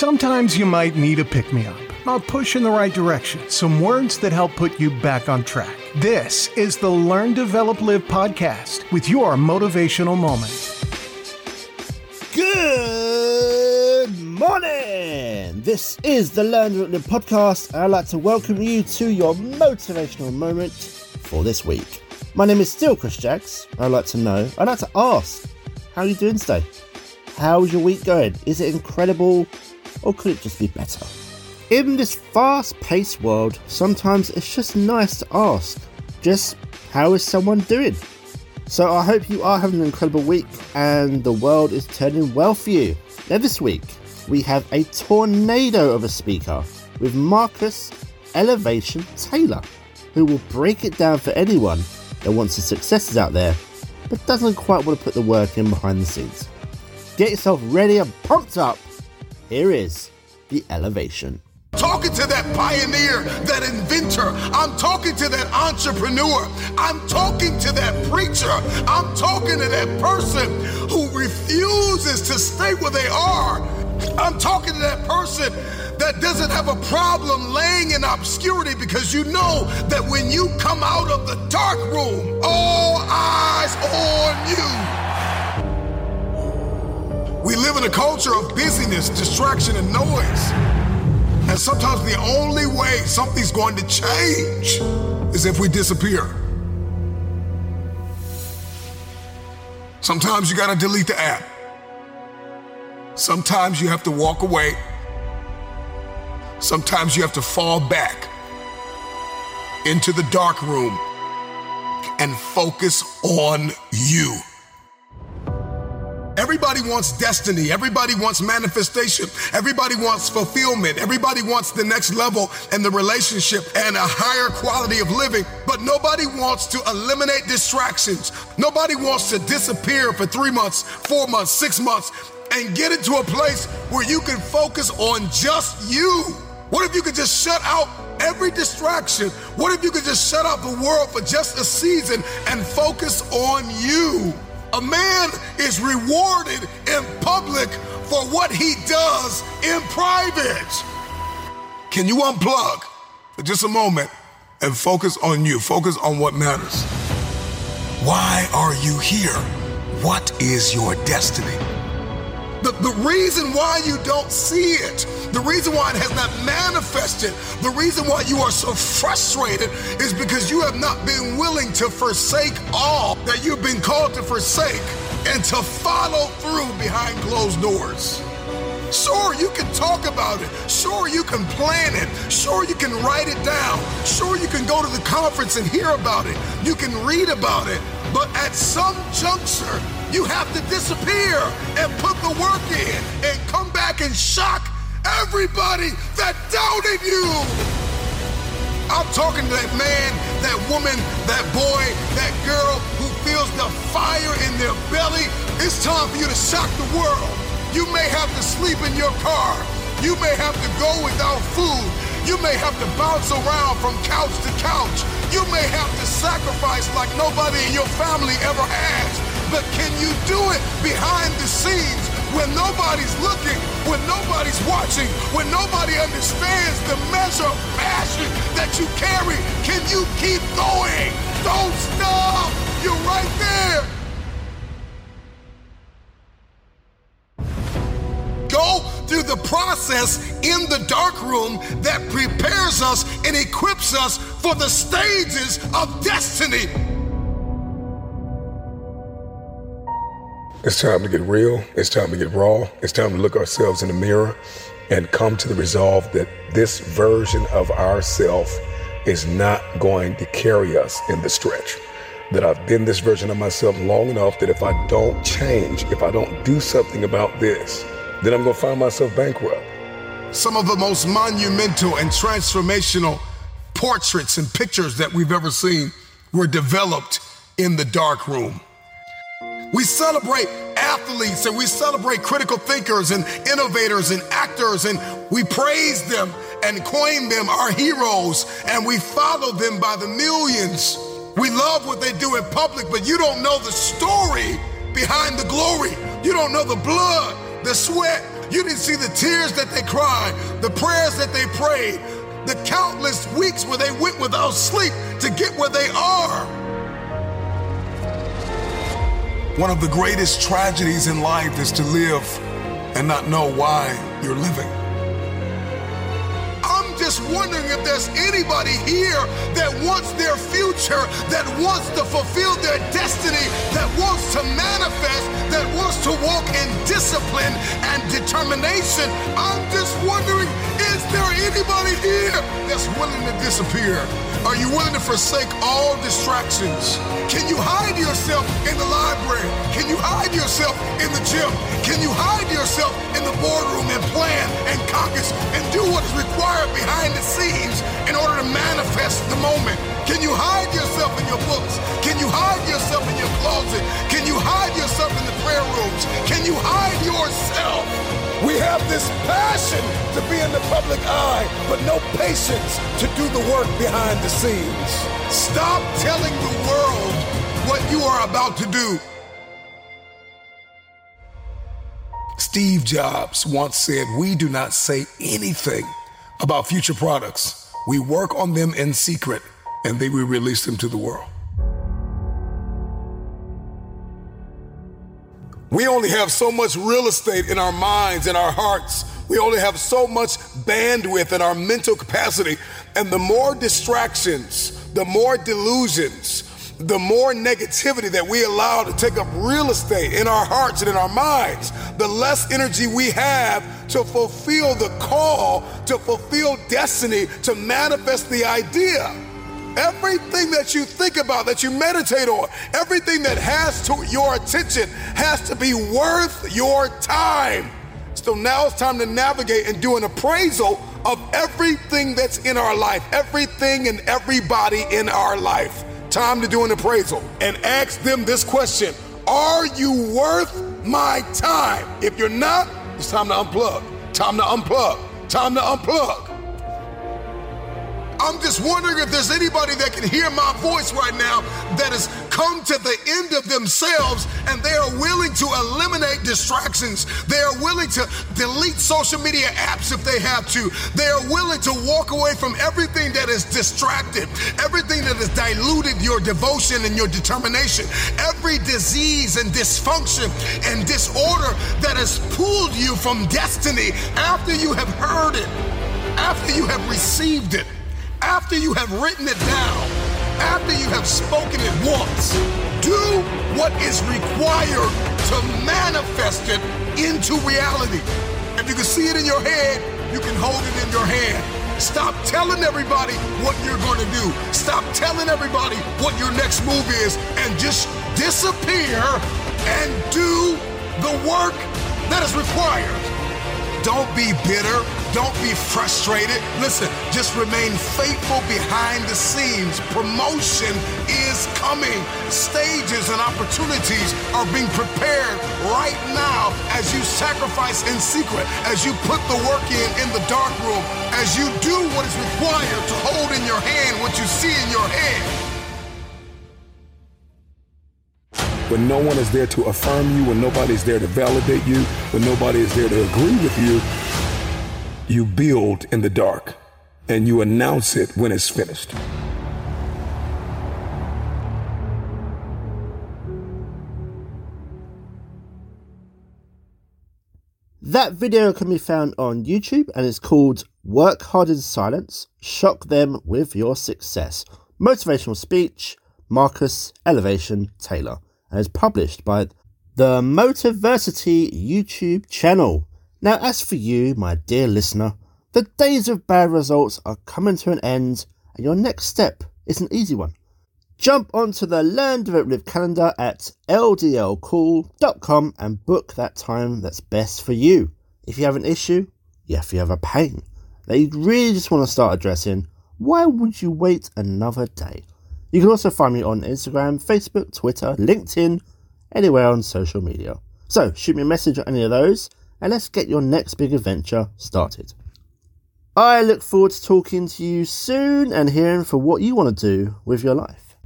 Sometimes you might need a pick me up, a push in the right direction, some words that help put you back on track. This is the Learn, Develop, Live podcast with your motivational moment. Good morning. This is the Learn, Develop, Live podcast. and I'd like to welcome you to your motivational moment for this week. My name is still Chris Jacks. I'd like to know, I'd like to ask, how are you doing today? How's your week going? Is it incredible or could it just be better? In this fast paced world, sometimes it's just nice to ask, just how is someone doing? So I hope you are having an incredible week and the world is turning well for you. Now, this week, we have a tornado of a speaker with Marcus Elevation Taylor, who will break it down for anyone that wants the successes out there but doesn't quite want to put the work in behind the scenes. Get yourself ready and pumped up here is the elevation. Talking to that pioneer, that inventor. I'm talking to that entrepreneur. I'm talking to that preacher. I'm talking to that person who refuses to stay where they are. I'm talking to that person that doesn't have a problem laying in obscurity because you know that when you come out of the dark room, all eyes on you. We live in a culture of busyness, distraction, and noise. And sometimes the only way something's going to change is if we disappear. Sometimes you got to delete the app. Sometimes you have to walk away. Sometimes you have to fall back into the dark room and focus on you. Everybody wants destiny. Everybody wants manifestation. Everybody wants fulfillment. Everybody wants the next level and the relationship and a higher quality of living. But nobody wants to eliminate distractions. Nobody wants to disappear for three months, four months, six months, and get into a place where you can focus on just you. What if you could just shut out every distraction? What if you could just shut out the world for just a season and focus on you? A man is rewarded in public for what he does in private. Can you unplug for just a moment and focus on you? Focus on what matters. Why are you here? What is your destiny? The, the reason why you don't see it, the reason why it has not manifested, the reason why you are so frustrated is because you have not been willing to forsake all that you've been called to forsake and to follow through behind closed doors. Sure, you can talk about it. Sure, you can plan it. Sure, you can write it down. Sure, you can go to the conference and hear about it. You can read about it. But at some juncture, you have to disappear and put the work in and come back and shock everybody that doubted you. I'm talking to that man, that woman, that boy, that girl who feels the fire in their belly. It's time for you to shock the world. You may have to sleep in your car. You may have to go without food. You may have to bounce around from couch to couch. You may have to sacrifice like nobody in your family ever has. But can you do it behind the scenes when nobody's looking, when nobody's watching, when nobody understands the measure of passion that you carry? Can you keep going? Don't stop. You're right there. Go through the process in the dark room that prepares us and equips us for the stages of destiny. It's time to get real. It's time to get raw. It's time to look ourselves in the mirror and come to the resolve that this version of ourself is not going to carry us in the stretch. That I've been this version of myself long enough that if I don't change, if I don't do something about this, then I'm going to find myself bankrupt. Some of the most monumental and transformational portraits and pictures that we've ever seen were developed in the dark room. We celebrate athletes and we celebrate critical thinkers and innovators and actors and we praise them and coin them our heroes and we follow them by the millions. We love what they do in public, but you don't know the story behind the glory. You don't know the blood, the sweat, You didn't see the tears that they cried, the prayers that they prayed, the countless weeks where they went without sleep to get where they are. One of the greatest tragedies in life is to live and not know why you're living I'm just wondering if there's anybody here that wants their future, that wants to fulfill their destiny, that wants to manifest, that wants to walk in discipline and determination. I'm just anybody here that's willing to disappear? Are you willing to forsake all distractions? Can you hide yourself in the library? Can you hide yourself in the gym? Can you hide yourself in the boardroom and plan and caucus and do what is required behind? the scenes in order to manifest the have this passion to be in the public eye, but no patience to do the work behind the scenes. Stop telling the world what you are about to do. Steve Jobs once said, We do not say anything about future products. We work on them in secret and then we release them to the world. We only have so much real estate in our minds and our hearts. We only have so much bandwidth in our mental capacity. And the more distractions, the more delusions, the more negativity that we allow to take up real estate in our hearts and in our minds, the less energy we have to fulfill the call, to fulfill destiny, to manifest the idea. Everything that you think about, that you meditate on, everything that has to your attention has to be worth your time. So now it's time to navigate and do an appraisal of everything that's in our life, everything and everybody in our life time to do an appraisal and ask them this question Are you worth my time? If you're not, it's time to unplug. Time to unplug. Time to unplug. I'm just wondering if there's anybody that can hear my voice right now that has come to the end of themselves and they are willing to eliminate distractions. They are willing to delete social media apps if they have to. They are willing to walk away from everything that is distracted, everything that has diluted your devotion and your determination, every disease and dysfunction and disorder that has pulled you from destiny after you have heard it, after you have received it after you have written it down, after you have spoken it once, do what is required to manifest it into reality. If you can see it in your head, you can hold it in your hand. Stop telling everybody what you're going to do. Stop telling everybody what your next move is and just disappear and do the work that is required. Don't be bitter. Don't be frustrated. Listen, just remain faithful behind the scenes. Promotion is coming. Stages and opportunities are being prepared right now as you sacrifice in secret, as you put the work in in the dark room, as you do what is required to hold in your hand what you see in your head. When no one is there to affirm you, when nobody's there to validate you, when nobody is there to agree with you, you build in the dark and you announce it when it's finished. That video can be found on YouTube and is called Work Hard in Silence, Shock Them with Your Success. Motivational speech, Marcus Elevation Taylor and is published by the Motiversity YouTube channel. Now, as for you, my dear listener, the days of bad results are coming to an end, and your next step is an easy one. Jump onto the Learn Live calendar at ldlcool.com and book that time that's best for you. If you have an issue, if you have a pain that you really just want to start addressing, why would you wait another day? You can also find me on Instagram, Facebook, Twitter, LinkedIn, anywhere on social media. So shoot me a message on any of those and let's get your next big adventure started. I look forward to talking to you soon and hearing for what you want to do with your life.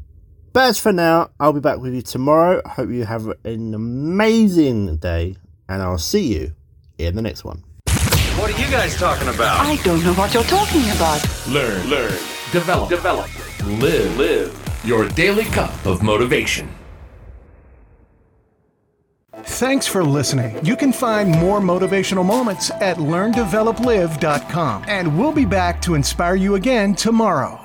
But as for now, I'll be back with you tomorrow. I Hope you have an amazing day and I'll see you in the next one. What are you guys talking about? I don't know what you're talking about. Learn, learn, develop, develop, live, live. Your daily cup of motivation. Thanks for listening. You can find more motivational moments at learndeveloplive.com. And we'll be back to inspire you again tomorrow.